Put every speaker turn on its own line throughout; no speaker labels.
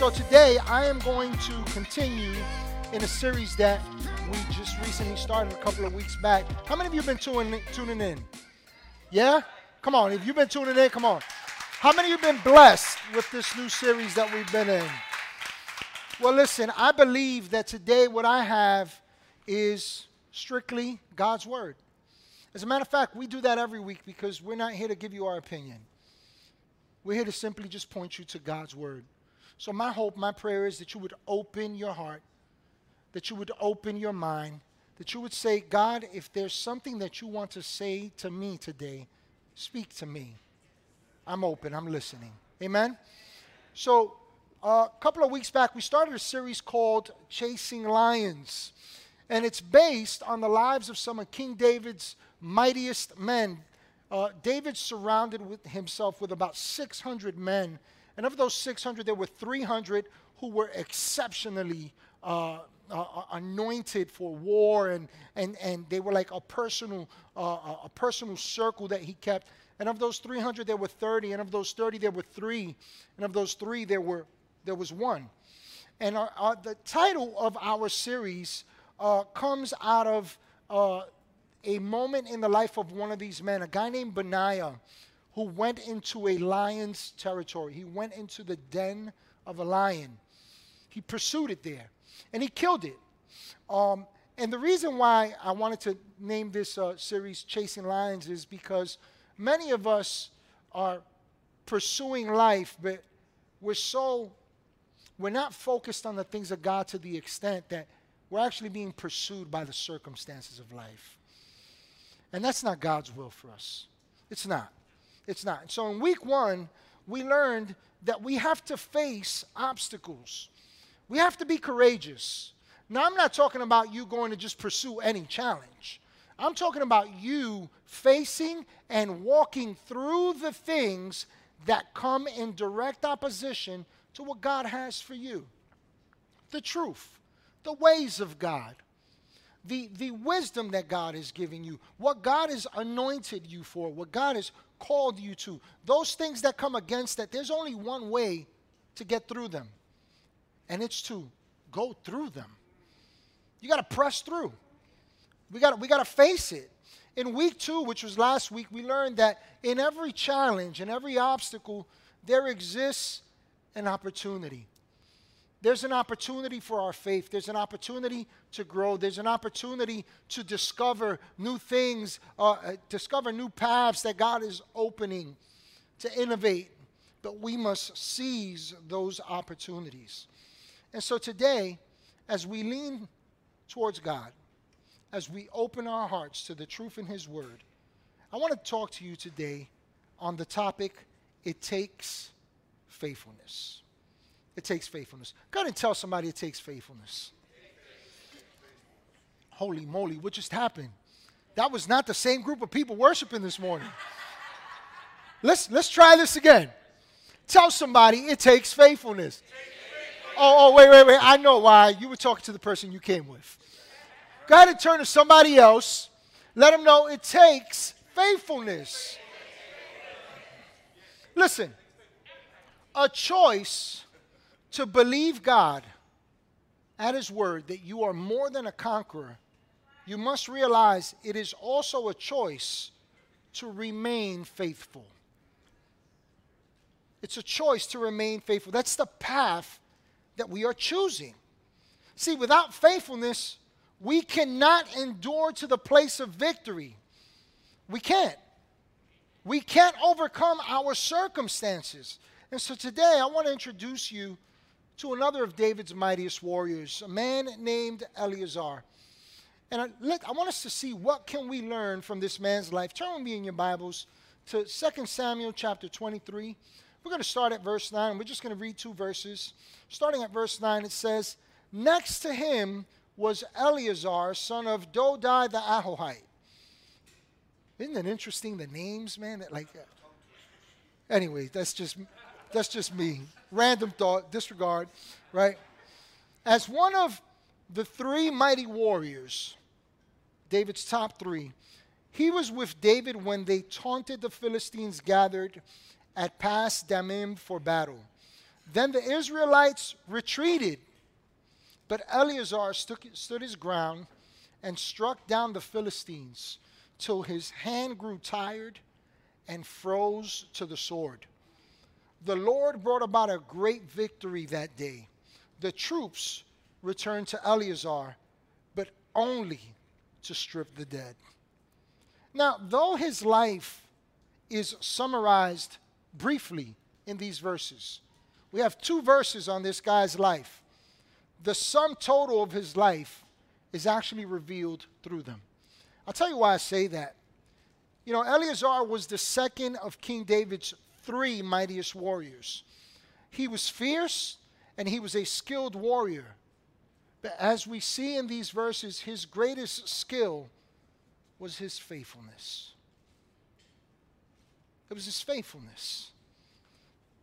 So today I am going to continue in a series that we just recently started a couple of weeks back. How many of you have been tuning, tuning in? Yeah? Come on, if you've been tuning in, come on. How many of you have been blessed with this new series that we've been in? Well, listen, I believe that today what I have is strictly God's Word. As a matter of fact, we do that every week because we're not here to give you our opinion. We're here to simply just point you to God's Word. So, my hope, my prayer is that you would open your heart, that you would open your mind, that you would say, God, if there's something that you want to say to me today, speak to me. I'm open, I'm listening. Amen? So, a couple of weeks back, we started a series called Chasing Lions. And it's based on the lives of some of King David's mightiest men. Uh, David surrounded with himself with about 600 men. And of those 600, there were 300 who were exceptionally uh, uh, anointed for war, and, and, and they were like a personal, uh, a personal circle that he kept. And of those 300, there were 30. And of those 30, there were three. And of those three, there, were, there was one. And our, our, the title of our series uh, comes out of uh, a moment in the life of one of these men, a guy named Benaiah, who went into a lion's territory. He went into the den of a lion. He pursued it there, and he killed it. Um, and the reason why I wanted to name this uh, series Chasing Lions is because many of us are pursuing life, but we're so, we're not focused on the things of God to the extent that we're actually being pursued by the circumstances of life. And that's not God's will for us. It's not. It's not. So in week one, we learned that we have to face obstacles. We have to be courageous. Now, I'm not talking about you going to just pursue any challenge. I'm talking about you facing and walking through the things that come in direct opposition to what God has for you. The truth, the ways of God, the, the wisdom that God is giving you, what God has anointed you for, what God has called you to, those things that come against that, there's only one way to get through them, and it's to go through them. You got to press through. We got we got to face it. In week two, which was last week, we learned that in every challenge, in every obstacle, there exists an opportunity. There's an opportunity for our faith. There's an opportunity to grow. There's an opportunity to discover new things, uh, uh, discover new paths that God is opening, to innovate. But we must seize those opportunities. And so today, as we lean towards God, as we open our hearts to the truth in His Word, I want to talk to you today on the topic it takes faithfulness. It takes faithfulness. Go and tell somebody it takes faithfulness. Holy moly, what just happened? That was not the same group of people worshiping this morning. let's, let's try this again. Tell somebody it takes faithfulness. Oh, oh, wait, wait, wait. I know why. You were talking to the person you came with. Go ahead and turn to somebody else. Let them know it takes faithfulness. Listen, a choice to believe God at His word that you are more than a conqueror, you must realize it is also a choice to remain faithful. It's a choice to remain faithful. That's the path that we are choosing. See, without faithfulness, we cannot endure to the place of victory. We can't. We can't overcome our circumstances. And so today I want to introduce you to another of David's mightiest warriors, a man named Eleazar. And I, let, I want us to see what can we learn from this man's life. Turn with me in your Bibles to 2 Samuel chapter 23. We're going to start at verse 9. We're just going to read two verses. Starting at verse 9, it says, Next to him was Eleazar, son of Dodai the Ahohite. Isn't it interesting, the names, man? That like, uh, anyway, that's just, that's just me random thought, disregard, right? As one of the three mighty warriors, David's top three, he was with David when they taunted the Philistines gathered at Pas Dammim for battle. Then the Israelites retreated, but Eleazar stood his ground and struck down the Philistines till his hand grew tired and froze to the sword. The Lord brought about a great victory that day. The troops returned to Eleazar, but only to strip the dead. Now, though his life is summarized briefly in these verses, we have two verses on this guy's life. The sum total of his life is actually revealed through them. I'll tell you why I say that. You know, Eleazar was the second of King David's three mightiest warriors. He was fierce and he was a skilled warrior. But as we see in these verses, his greatest skill was his faithfulness. It was his faithfulness.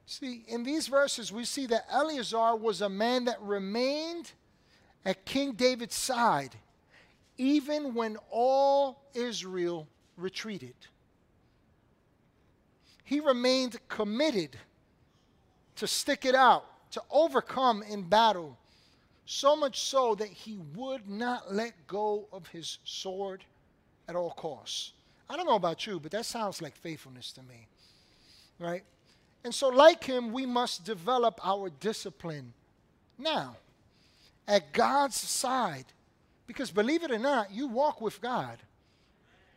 See, in these verses, we see that Eleazar was a man that remained at King David's side even when all Israel retreated. He remained committed to stick it out, to overcome in battle, so much so that he would not let go of his sword at all costs. I don't know about you, but that sounds like faithfulness to me, right? And so, like him, we must develop our discipline now at God's side. Because believe it or not, you walk with God.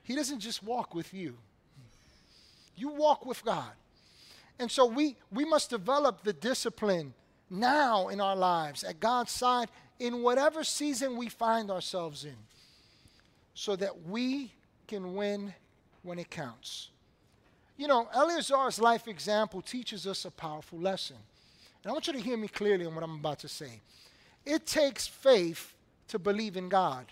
He doesn't just walk with you, you walk with God. And so we, we must develop the discipline now in our lives at God's side in whatever season we find ourselves in so that we can win when it counts. You know, Eleazar's life example teaches us a powerful lesson. And I want you to hear me clearly on what I'm about to say. It takes faith to believe in God,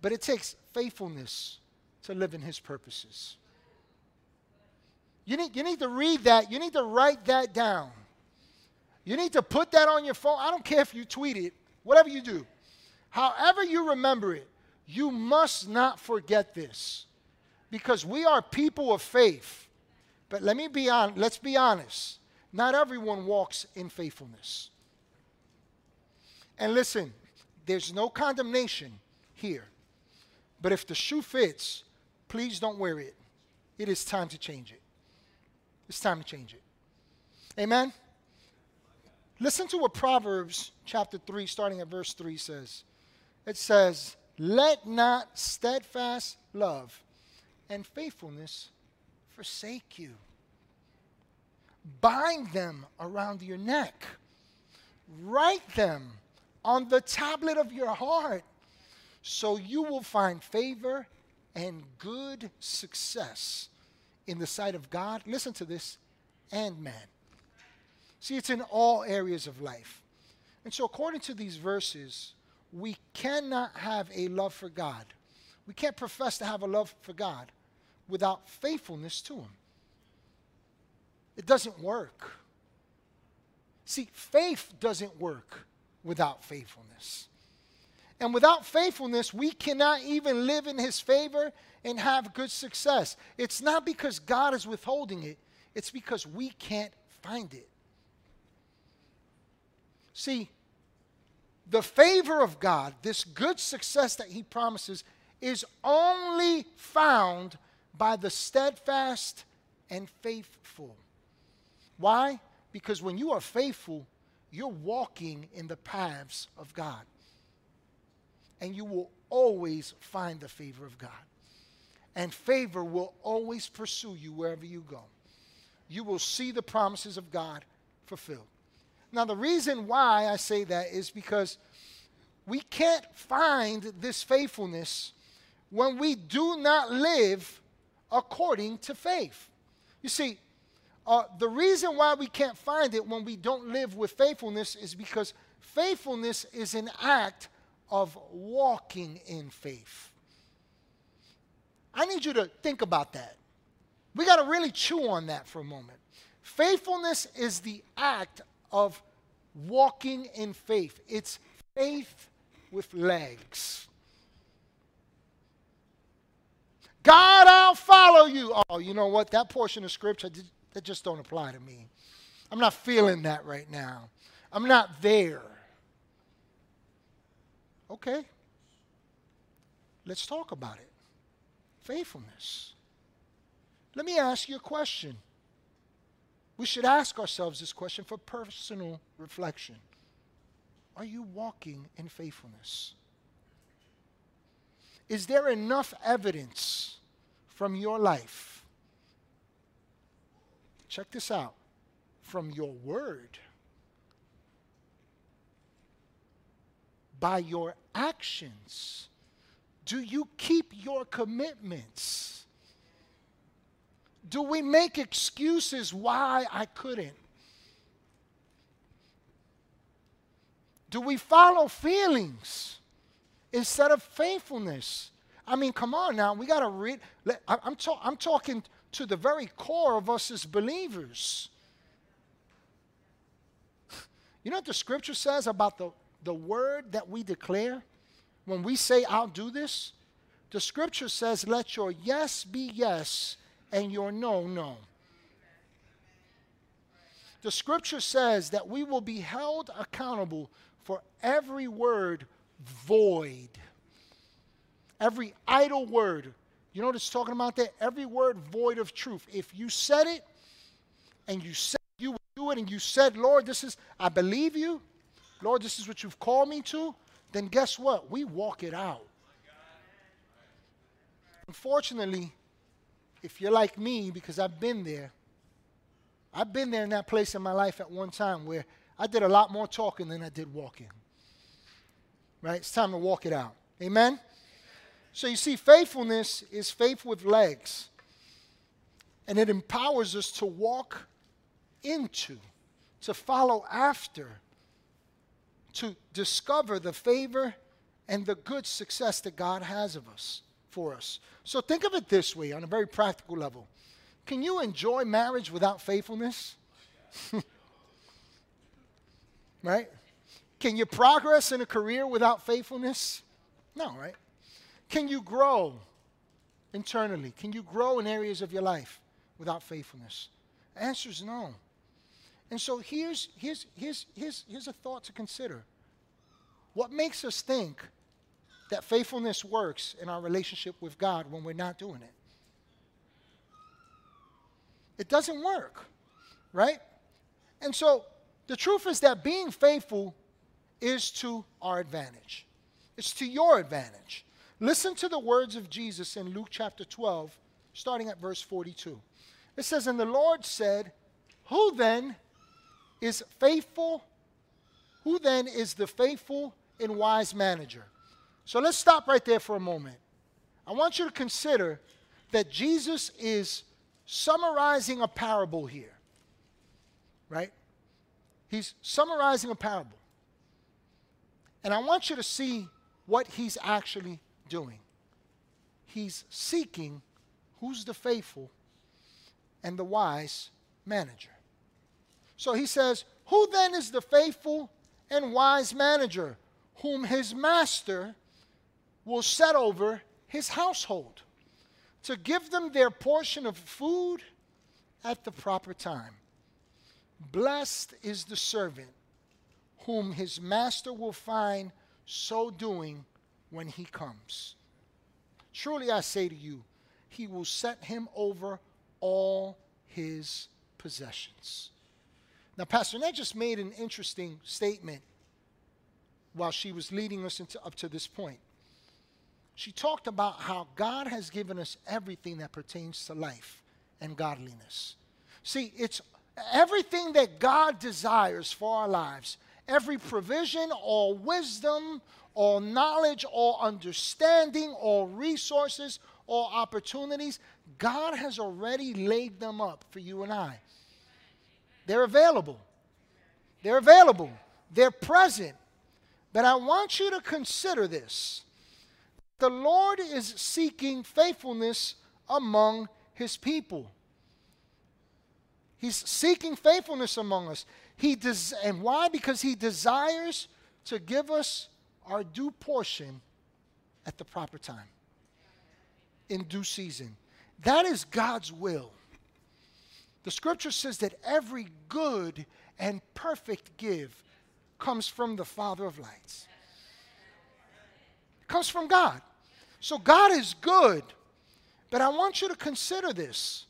but it takes faithfulness to live in His purposes. You need, you need to read that. You need to write that down. You need to put that on your phone. I don't care if you tweet it, whatever you do. However, you remember it, you must not forget this because we are people of faith. But let me be on, let's be honest. Not everyone walks in faithfulness. And listen, there's no condemnation here. But if the shoe fits, please don't wear it. It is time to change it. It's time to change it. Amen? Listen to what Proverbs chapter 3, starting at verse 3 says. It says, Let not steadfast love and faithfulness forsake you. Bind them around your neck, write them on the tablet of your heart, so you will find favor and good success in the sight of God. Listen to this, and man. See, it's in all areas of life. And so, according to these verses, we cannot have a love for God. We can't profess to have a love for God without faithfulness to Him. It doesn't work. See, faith doesn't work without faithfulness. And without faithfulness, we cannot even live in His favor and have good success. It's not because God is withholding it, it's because we can't find it. See, the favor of God, this good success that He promises, is only found by the steadfast and faithful. Why? Because when you are faithful, you're walking in the paths of God. And you will always find the favor of God. And favor will always pursue you wherever you go. You will see the promises of God fulfilled. Now, the reason why I say that is because we can't find this faithfulness when we do not live according to faith. You see, uh, the reason why we can't find it when we don't live with faithfulness is because faithfulness is an act of walking in faith. I need you to think about that. We got to really chew on that for a moment. Faithfulness is the act of walking in faith, it's faith with legs. God, I'll follow you. Oh, you know what? That portion of scripture, that just don't apply to me. I'm not feeling that right now. I'm not there. Okay. Let's talk about it. Faithfulness. Let me ask you a question. We should ask ourselves this question for personal reflection. Are you walking in faithfulness? Is there enough evidence from your life? Check this out from your word, by your actions. Do you keep your commitments? Do we make excuses why I couldn't? Do we follow feelings instead of faithfulness? I mean, come on now. We got to read. I'm, ta- I'm talking to the very core of us as believers. You know what the scripture says about the, the word that we declare? When we say, I'll do this, the scripture says, let your yes be yes and your no, no. The scripture says that we will be held accountable for every word void, every idle word. You know what it's talking about there? Every word void of truth. If you said it and you said you would do it and you said, Lord, this is, I believe you, Lord, this is what you've called me to, then guess what? We walk it out. Unfortunately, if you're like me, because I've been there, I've been there in that place in my life at one time where I did a lot more talking than I did walking. Right? It's time to walk it out. Amen? So you see, faithfulness is faith with legs. And it empowers us to walk into, to follow after, to discover the favor and the good success that God has of us for us. So think of it this way on a very practical level. Can you enjoy marriage without faithfulness? right? Can you progress in a career without faithfulness? No, right? Can you grow internally? Can you grow in areas of your life without faithfulness? The answer is no. And so here's, here's, here's, here's, here's a thought to consider. What makes us think that faithfulness works in our relationship with God when we're not doing it. It doesn't work, right? And so the truth is that being faithful is to our advantage, it's to your advantage. Listen to the words of Jesus in Luke chapter 12, starting at verse 42. It says, And the Lord said, Who then is faithful? Who then is the faithful and wise manager? So let's stop right there for a moment. I want you to consider that Jesus is summarizing a parable here, right? He's summarizing a parable. And I want you to see what he's actually doing. He's seeking who's the faithful and the wise manager. So he says, Who then is the faithful and wise manager, whom his master will set over his household to give them their portion of food at the proper time. Blessed is the servant whom his master will find so doing when he comes. Truly I say to you, he will set him over all his possessions. Now, Pastor Ned just made an interesting statement while she was leading us into, up to this point she talked about how God has given us everything that pertains to life and godliness. See, it's everything that God desires for our lives, every provision, all wisdom, all knowledge, all understanding, all resources, all opportunities, God has already laid them up for you and I. They're available. They're available. They're present. But I want you to consider this the Lord is seeking faithfulness among his people. He's seeking faithfulness among us. He des- and why? Because he desires to give us our due portion at the proper time, in due season. That is God's will. The scripture says that every good and perfect gift comes from the Father of lights. It comes from God. So God is good. But I want you to consider this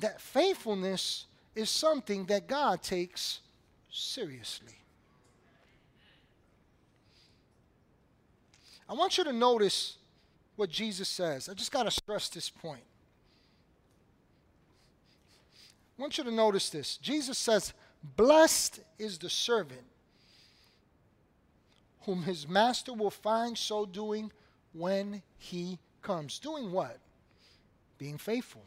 that faithfulness is something that God takes seriously. I want you to notice what Jesus says. I just got to stress this point. I want you to notice this. Jesus says, Blessed is the servant whom his master will find so doing when he comes. Doing what? Being faithful.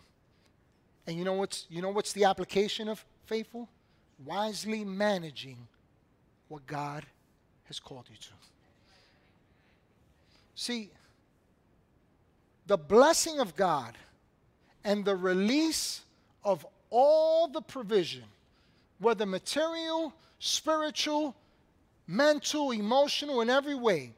And you know what's you know what's the application of faithful? Wisely managing what God has called you to. See, the blessing of God and the release of all the provision, whether material, spiritual, mental, emotional, in every way,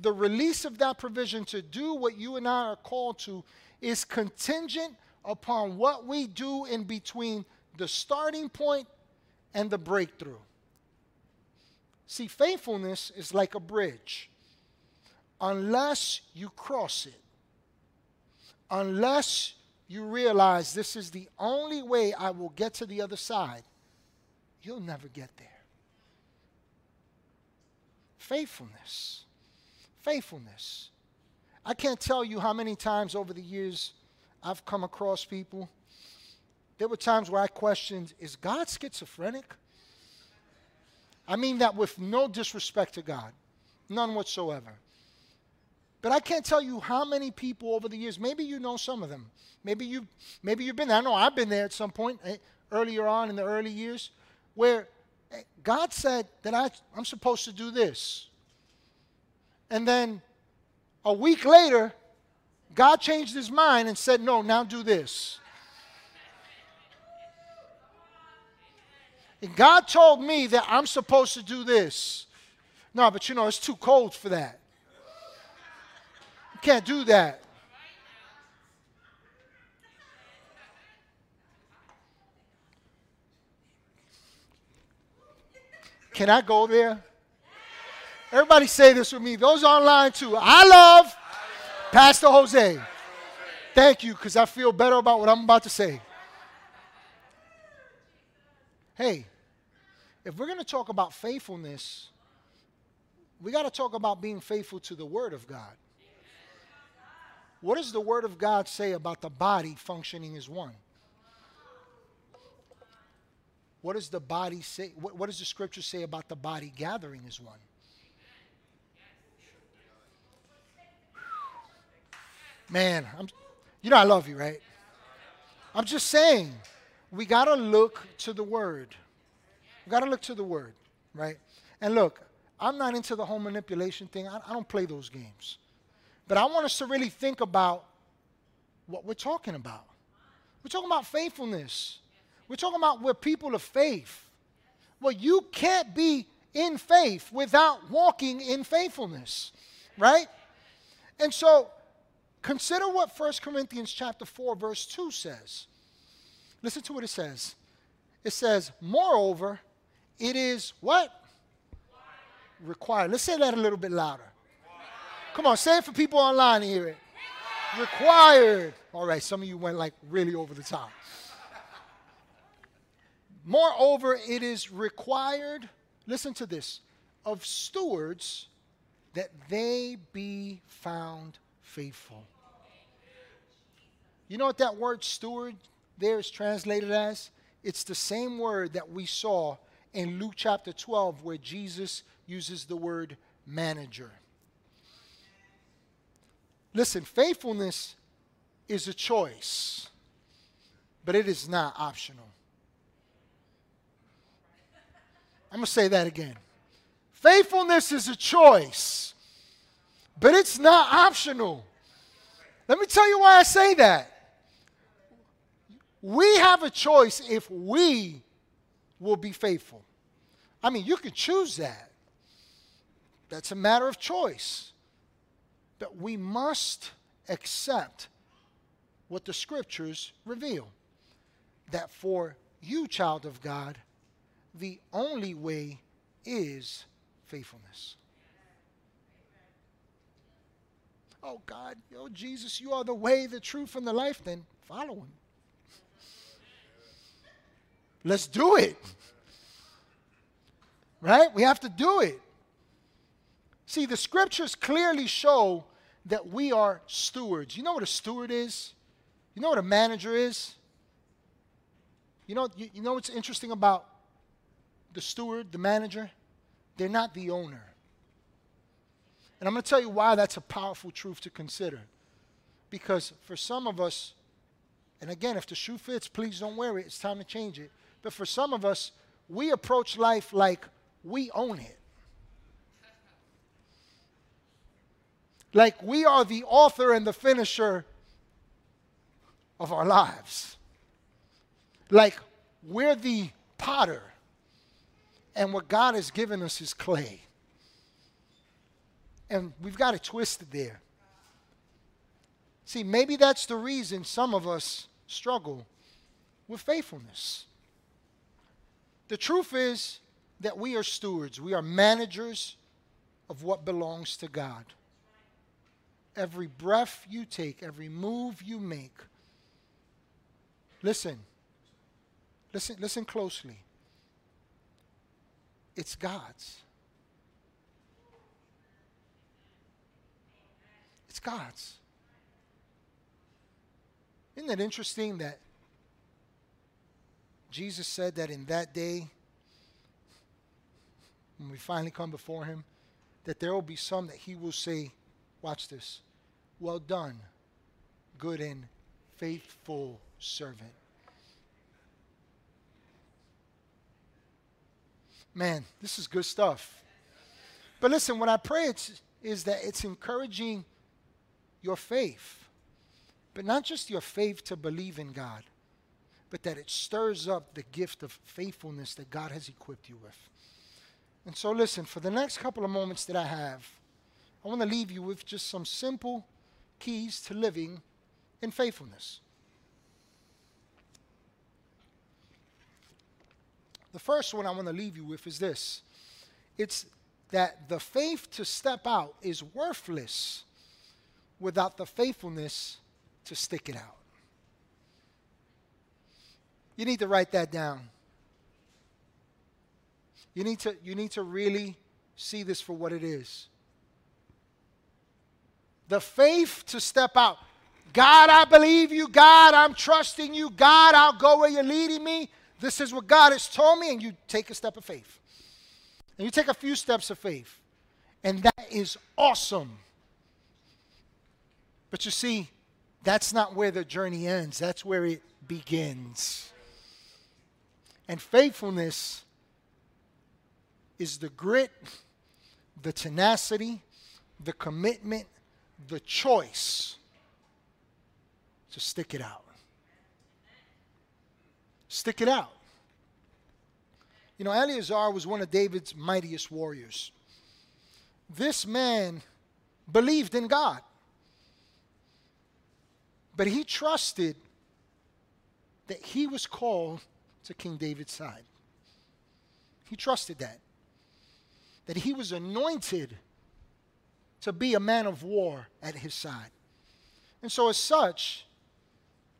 the release of that provision to do what you and I are called to is contingent upon what we do in between the starting point and the breakthrough. See, faithfulness is like a bridge. Unless you cross it, unless you realize this is the only way I will get to the other side, you'll never get there. Faithfulness. Faithfulness. I can't tell you how many times over the years I've come across people. There were times where I questioned, is God schizophrenic? I mean that with no disrespect to God, none whatsoever. But I can't tell you how many people over the years, maybe you know some of them. Maybe you've, maybe you've been there. I know I've been there at some point eh, earlier on in the early years where eh, God said that I, I'm supposed to do this. And then a week later, God changed his mind and said, No, now do this. And God told me that I'm supposed to do this. No, but you know, it's too cold for that. Can't do that. Can I go there? Everybody say this with me. Those online too. I love Pastor Jose. Thank you, because I feel better about what I'm about to say. Hey, if we're going to talk about faithfulness, we got to talk about being faithful to the Word of God. What does the Word of God say about the body functioning as one? What does the body say? What, what does the scripture say about the body gathering as one? Man, I'm, you know I love you, right? I'm just saying, we got to look to the Word. We got to look to the Word, right? And look, I'm not into the whole manipulation thing. I, I don't play those games. But I want us to really think about what we're talking about. We're talking about faithfulness. We're talking about we're people of faith. Well, you can't be in faith without walking in faithfulness, right? And so consider what 1 Corinthians chapter 4 verse 2 says. Listen to what it says. It says, "Moreover, it is what? Required. Let's say that a little bit louder. Come on, say it for people online to hear it. Required. All right, some of you went like really over the top. Moreover, it is required, listen to this, of stewards that they be found faithful. You know what that word steward there is translated as? It's the same word that we saw in Luke chapter 12 where Jesus uses the word manager. Listen, faithfulness is a choice, but it is not optional. I'm going to say that again. Faithfulness is a choice, but it's not optional. Let me tell you why I say that. We have a choice if we will be faithful. I mean, you can choose that. That's a matter of choice. But we must accept what the scriptures reveal that for you, child of God, the only way is faithfulness. Oh God, oh Jesus, you are the way, the truth, and the life, then follow him. Let's do it. Right? We have to do it. See, the scriptures clearly show that we are stewards. You know what a steward is? You know what a manager is? You know, you, you know what's interesting about the steward, the manager? They're not the owner. And I'm going to tell you why that's a powerful truth to consider. Because for some of us, and again, if the shoe fits, please don't wear it. It's time to change it. But for some of us, we approach life like we own it. Like we are the author and the finisher of our lives. Like we're the potter, and what God has given us is clay. And we've got it twisted there. See, maybe that's the reason some of us struggle with faithfulness. The truth is that we are stewards, we are managers of what belongs to God. Every breath you take, every move you make, listen, listen, listen closely. It's God's. It's God's. Isn't it interesting that Jesus said that in that day, when we finally come before him, that there will be some that he will say, watch this, well done, good and faithful servant. Man, this is good stuff. But listen, what I pray it's, is that it's encouraging your faith, but not just your faith to believe in God, but that it stirs up the gift of faithfulness that God has equipped you with. And so, listen, for the next couple of moments that I have, I want to leave you with just some simple keys to living in faithfulness. The first one I want to leave you with is this it's that the faith to step out is worthless without the faithfulness to stick it out. You need to write that down. You need to, you need to really see this for what it is. The faith to step out. God, I believe you. God, I'm trusting you. God, I'll go where you're leading me. This is what God has told me, and you take a step of faith. And you take a few steps of faith. And that is awesome. But you see, that's not where the journey ends, that's where it begins. And faithfulness is the grit, the tenacity, the commitment, the choice to stick it out. Stick it out. You know, Eleazar was one of David's mightiest warriors. This man believed in God, but he trusted that he was called to King David's side. He trusted that. That he was anointed to be a man of war at his side. And so, as such,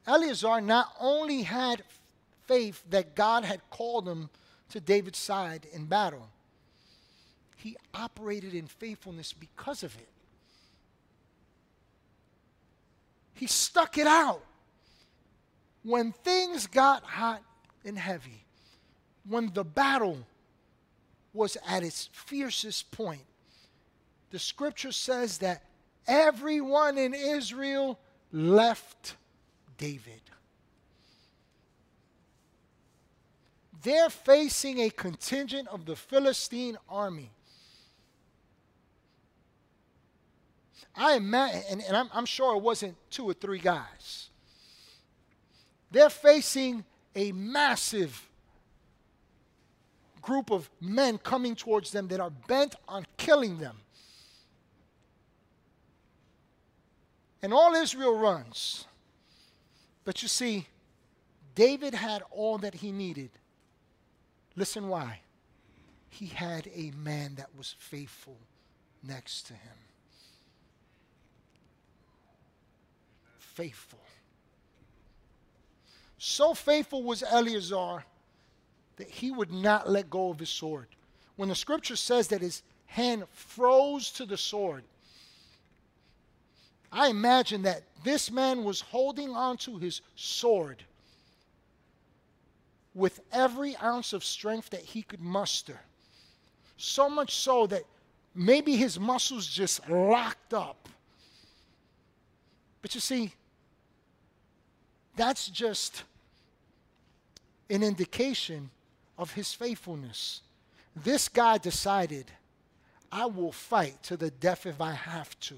Eleazar not only had faith that God had called him to David's side in battle, he operated in faithfulness because of it. He stuck it out. When things got hot and heavy, when the battle was at its fiercest point, the scripture says that everyone in Israel left David. They're facing a contingent of the Philistine army. I imagine, and, and I'm, I'm sure it wasn't two or three guys. They're facing a massive group of men coming towards them that are bent on killing them. And all Israel runs. But you see, David had all that he needed. Listen why. He had a man that was faithful next to him. Faithful. So faithful was Eleazar that he would not let go of his sword. When the scripture says that his hand froze to the sword, I imagine that this man was holding onto his sword with every ounce of strength that he could muster. So much so that maybe his muscles just locked up. But you see, that's just an indication of his faithfulness. This guy decided, I will fight to the death if I have to,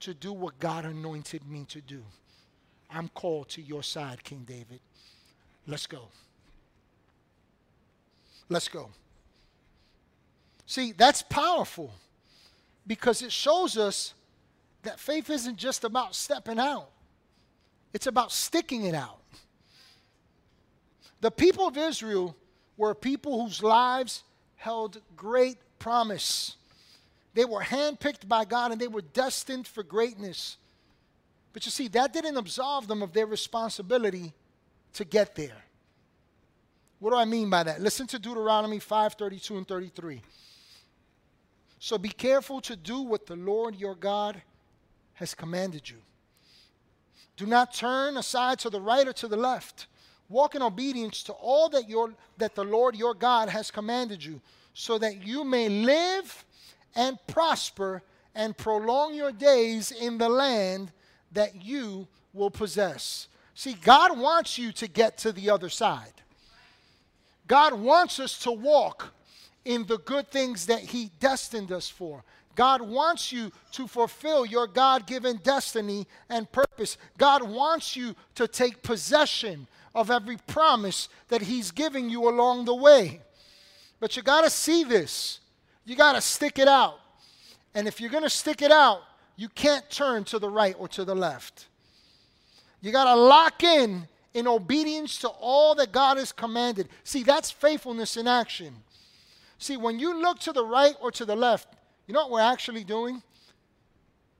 to do what God anointed me to do. I'm called to your side, King David. Let's go. Let's go. See, that's powerful because it shows us that faith isn't just about stepping out, it's about sticking it out. The people of Israel were people whose lives held great promise. They were handpicked by God and they were destined for greatness. But you see, that didn't absolve them of their responsibility to get there. What do I mean by that? Listen to Deuteronomy 5 32 and 33. So be careful to do what the Lord your God has commanded you. Do not turn aside to the right or to the left walk in obedience to all that, your, that the Lord your God has commanded you, so that you may live and prosper and prolong your days in the land that you will possess. See, God wants you to get to the other side. God wants us to walk in the good things that He destined us for. God wants you to fulfill your God given destiny and purpose. God wants you to take possession of every promise that He's giving you along the way. But you got to see this. You got to stick it out. And if you're going to stick it out, you can't turn to the right or to the left. You got to lock in in obedience to all that God has commanded. See, that's faithfulness in action. See, when you look to the right or to the left, you know what we're actually doing?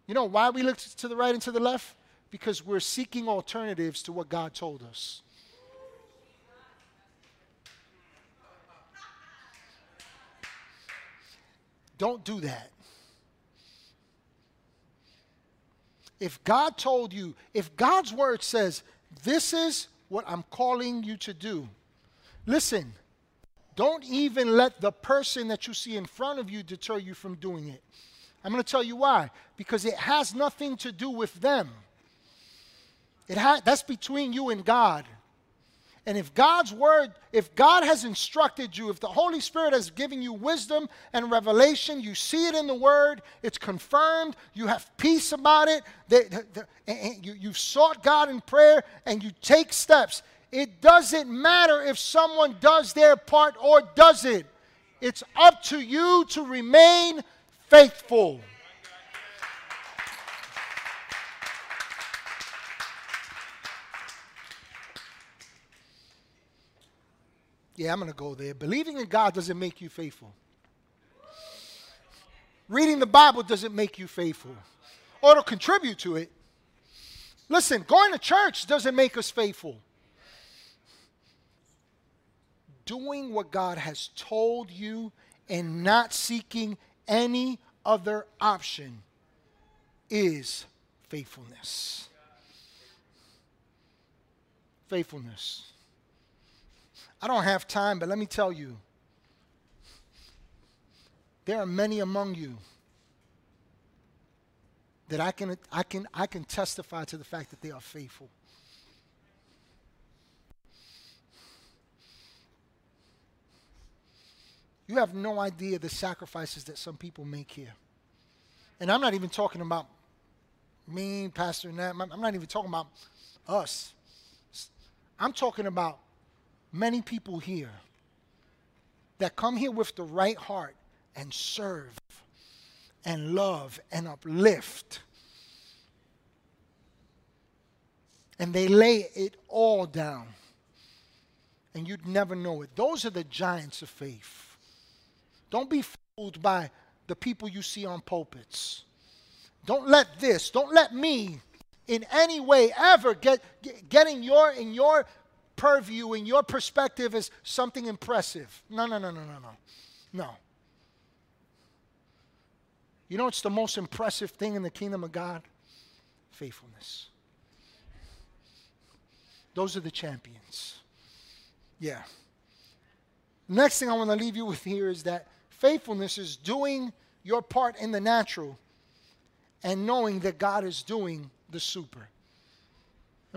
You know why we look to the right and to the left? Because we're seeking alternatives to what God told us. Don't do that. If God told you, if God's word says, this is what I'm calling you to do, listen, don't even let the person that you see in front of you deter you from doing it. I'm going to tell you why. Because it has nothing to do with them. It ha- that's between you and God. And if God's word, if God has instructed you, if the Holy Spirit has given you wisdom and revelation, you see it in the word, it's confirmed, you have peace about it, you, have sought God in prayer, and you take steps. It doesn't matter if someone does their part or doesn't. It's up to you to remain faithful. Yeah, I'm going to go there. Believing in God doesn't make you faithful. Reading the Bible doesn't make you faithful, or it'll contribute to it. Listen, going to church doesn't make us faithful. Doing what God has told you and not seeking any other option is faithfulness. Faithfulness. I don't have time, but let me tell you there are many among you that I can, I can, I can testify to the fact that they are faithful. You have no idea the sacrifices that some people make here. And I'm not even talking about me, Pastor Nat. I'm not even talking about us. I'm talking about many people here that come here with the right heart and serve and love and uplift. and they lay it all down. And you'd never know it. Those are the giants of faith. Don't be fooled by the people you see on pulpits. Don't let this, don't let me in any way ever get, get, in your in your purview in your perspective as something impressive. No, no, no, no, no, no. No. You know what's the most impressive thing in the kingdom of God? Faithfulness. Those are the champions. Yeah. Next thing I want to leave you with here is that faithfulness is doing your part in the natural and knowing that God is doing the super.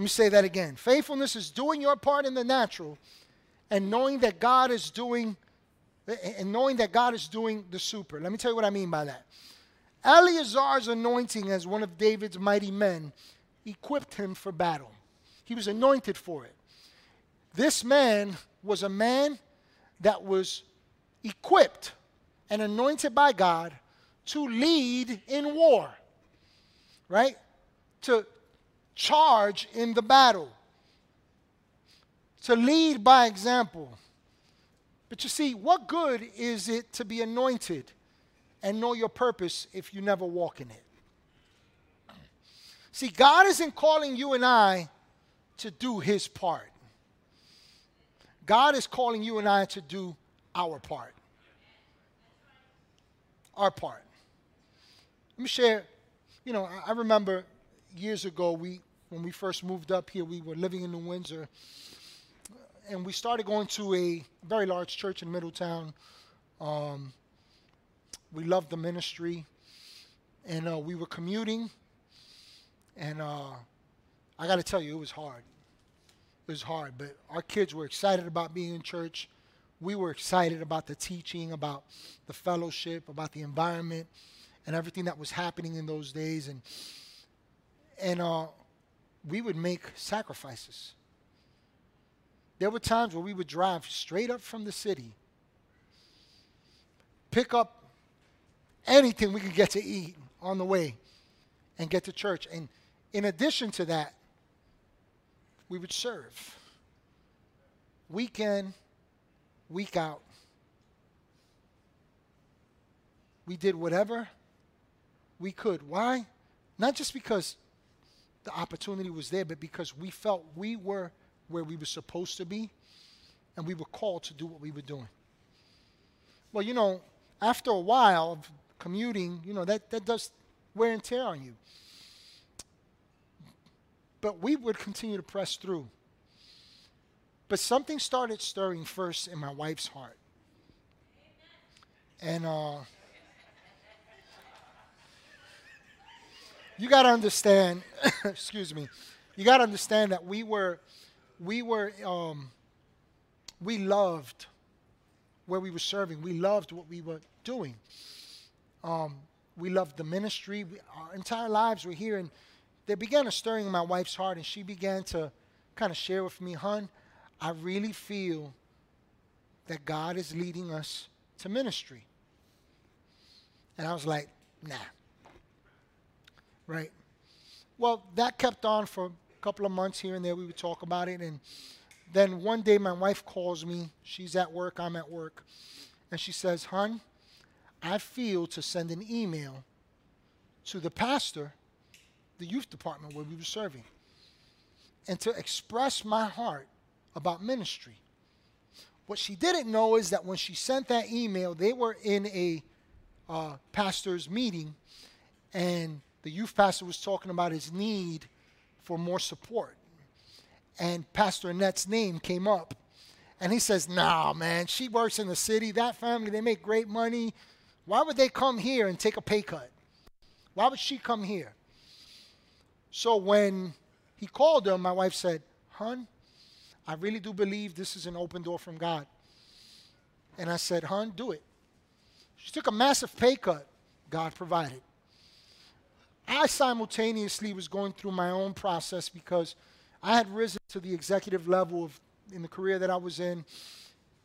Let me say that again. Faithfulness is doing your part in the natural and knowing that God is doing and knowing that God is doing the super. Let me tell you what I mean by that. Eleazar's anointing as one of David's mighty men equipped him for battle. He was anointed for it. This man was a man that was equipped and anointed by God to lead in war, right? To charge in the battle, to lead by example. But you see, what good is it to be anointed and know your purpose if you never walk in it? See, God isn't calling you and I to do his part. God is calling you and I to do our part. Our part. Let me share, you know, I remember years ago, we when we first moved up here, we were living in New Windsor, and we started going to a very large church in Middletown. Um, we loved the ministry, and uh, we were commuting, and uh, I got to tell you, it was hard. It was hard, but our kids were excited about being in church. We were excited about the teaching, about the fellowship, about the environment, and everything that was happening in those days. And and uh, we would make sacrifices. There were times where we would drive straight up from the city, pick up anything we could get to eat on the way, and get to church. And in addition to that, we would serve week in, week out. We did whatever we could. Why? Not just because the opportunity was there, but because we felt we were where we were supposed to be and we were called to do what we were doing. Well, you know, after a while of commuting, you know, that, that does wear and tear on you. But we would continue to press through. But something started stirring first in my wife's heart. And uh, you got to understand, excuse me, you got to understand that we were, we were, um, we loved where we were serving. We loved what we were doing. Um, we loved the ministry. We, our entire lives were here, and they began a stirring in my wife's heart, and she began to kind of share with me, "Hun, I really feel that God is leading us to ministry." And I was like, "Nah, right? Well, that kept on for a couple of months here and there. We would talk about it. And then one day my wife calls me. She's at work, I'm at work. And she says, Hun, I feel to send an email to the pastor, the youth department where we were serving, and to express my heart about ministry. What she didn't know is that when she sent that email, they were in a uh, pastor's meeting, and the youth pastor was talking about his need for more support. And Pastor Annette's name came up. And he says, Nah, man, she works in the city. That family, they make great money. Why would they come here and take a pay cut? Why would she come here? So when he called her, my wife said, Hun, I really do believe this is an open door from God. And I said, Hun, do it. She took a massive pay cut. God provided. I simultaneously was going through my own process because I had risen to the executive level of in the career that I was in.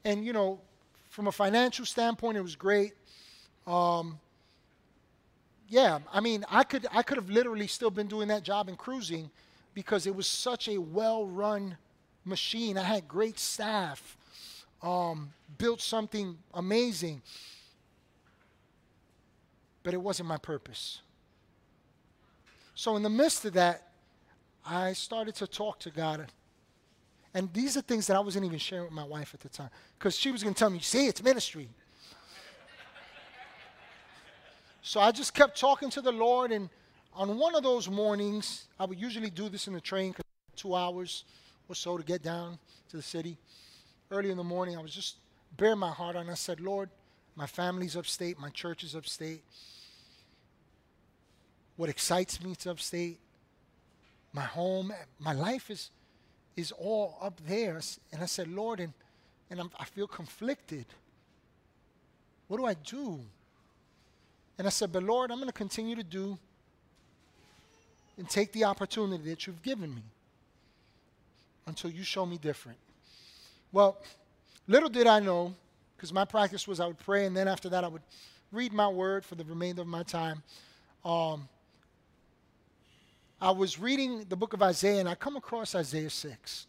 And, you know, from a financial standpoint, it was great. Um, yeah, I mean, I could I could have literally still been doing that job and cruising, because it was such a well run machine. I had great staff, um, built something amazing. But it wasn't my purpose. So, in the midst of that, I started to talk to God. And these are things that I wasn't even sharing with my wife at the time because she was going to tell me, see, it's ministry. so I just kept talking to the Lord. And on one of those mornings, I would usually do this in the train, because two hours or so to get down to the city. Early in the morning, I was just baring my heart on. I said, Lord, my family's upstate, my church is upstate. What excites me is upstate. My home, my life is, is all up there. And I said, Lord, and, and I'm, I feel conflicted. What do I do? And I said, But Lord, I'm going to continue to do and take the opportunity that you've given me until you show me different. Well, little did I know, because my practice was I would pray, and then after that I would read my word for the remainder of my time. Um, I was reading the book of Isaiah, and I come across Isaiah 6.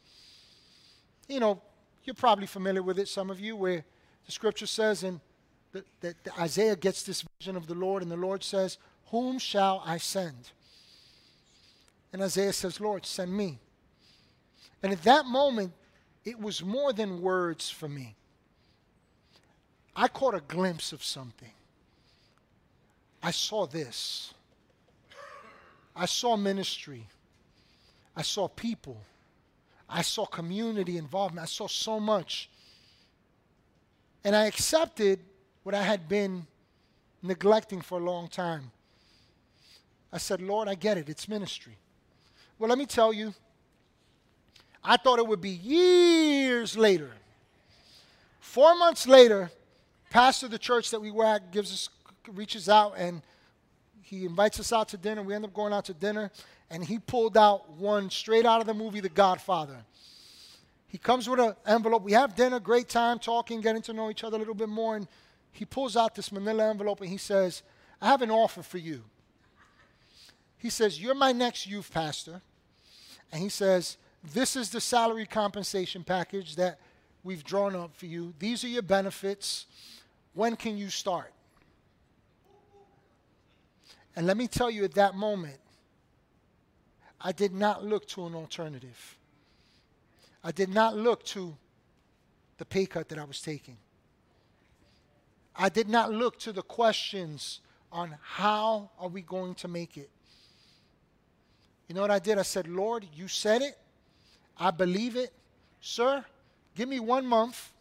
You know, you're probably familiar with it, some of you, where the scripture says, and that, Isaiah gets this vision of the Lord, and the Lord says, Whom shall I send? And Isaiah says, Lord, send me. And at that moment, it was more than words for me. I caught a glimpse of something. I saw this. I saw ministry. I saw people. I saw community involvement. I saw so much. And I accepted what I had been neglecting for a long time. I said, Lord, I get it. It's ministry. Well, let me tell you, I thought it would be years later. Four months later, pastor of the church that we were at gives us, reaches out and he invites us out to dinner. We end up going out to dinner, and he pulled out one straight out of the movie The Godfather. He comes with an envelope. We have dinner, great time, talking, getting to know each other a little bit more. And he pulls out this manila envelope and he says, I have an offer for you. He says, You're my next youth pastor. And he says, this is the salary compensation package that we've drawn up for you. These are your benefits. When can you start? And let me tell you at that moment, I did not look to an alternative. I did not look to the pay cut that I was taking. I did not look to the questions on how are we going to make it. You know what I did? I said, Lord, you said it. I believe it. Sir, give me one month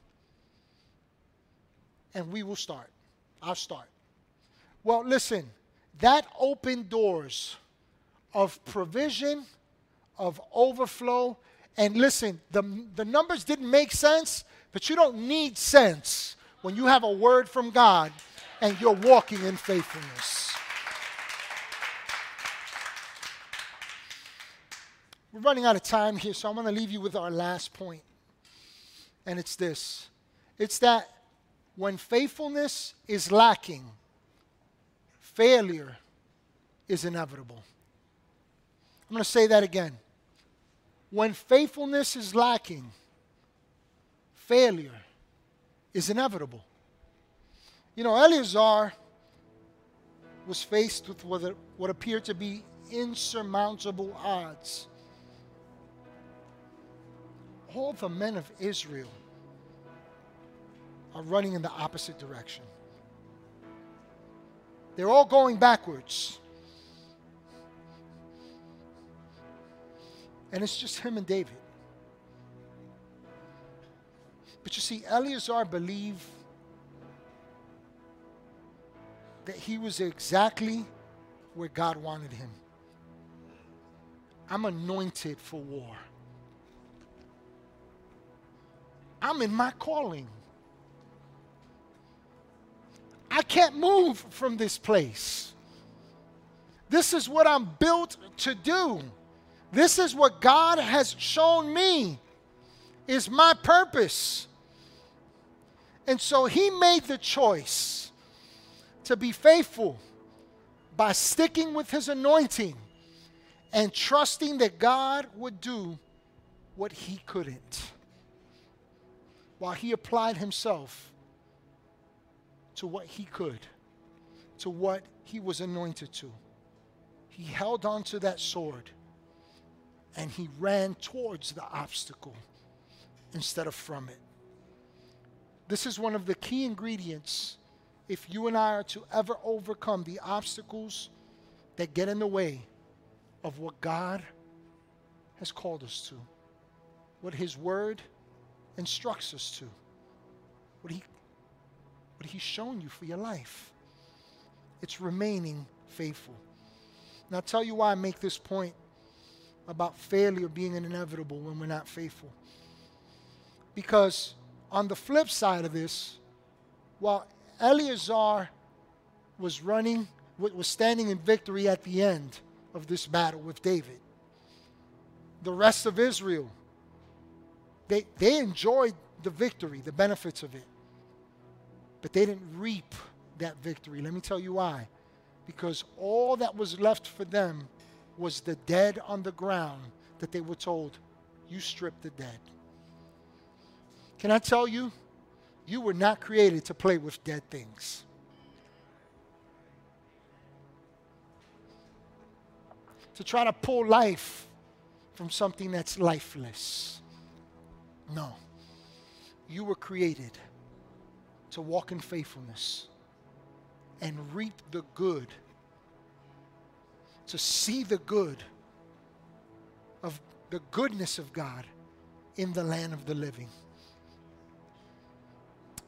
and we will start. I'll start. Well, listen, that opened doors of provision, of overflow. And listen, the, the numbers didn't make sense, but you don't need sense when you have a word from God and you're walking in faithfulness. We're running out of time here, so I'm going to leave you with our last point. And it's this it's that when faithfulness is lacking, failure is inevitable. I'm going to say that again. When faithfulness is lacking, failure is inevitable. You know, Eleazar was faced with what, what appeared to be insurmountable odds all the men of Israel are running in the opposite direction. They're all going backwards. And it's just him and David. But you see, Eleazar believed that he was exactly where God wanted him. I'm anointed for war. I'm in my calling. I can't move from this place. This is what I'm built to do. This is what God has shown me is my purpose. And so he made the choice to be faithful by sticking with his anointing and trusting that God would do what he couldn't, while he applied himself to what he could, to what he was anointed to. He held on to that sword and he ran towards the obstacle instead of from it. This is one of the key ingredients if you and I are to ever overcome the obstacles that get in the way of what God has called us to, what His Word instructs us to, what, he, what He's shown you for your life. It's remaining faithful. Now, I'll tell you why I make this point about failure being inevitable when we're not faithful. Because on the flip side of this, while Eleazar was running, was standing in victory at the end of this battle with David, the rest of Israel, they, they enjoyed the victory, the benefits of it, but they didn't reap that victory. Let me tell you why. Because all that was left for them was the dead on the ground that they were told, You strip the dead. Can I tell you? You were not created to play with dead things. To try to pull life from something that's lifeless. No. You were created to walk in faithfulness and reap the good, to see the good of the goodness of God in the land of the living.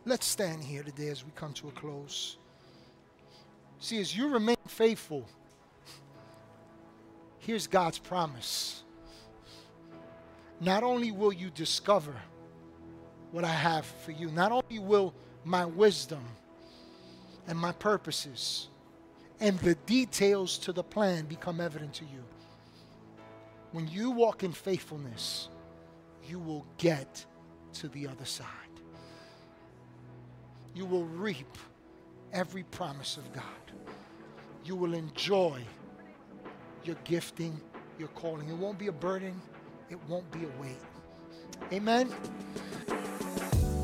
Let's stand here today as we come to a close. See, as you remain faithful, here's God's promise. Not only will you discover what I have for you, not only will my wisdom and my purposes and the details to the plan become evident to you. When you walk in faithfulness, you will get to the other side you will reap every promise of God. You will enjoy your gifting, your calling. It won't be a burden, it won't be a weight. Amen.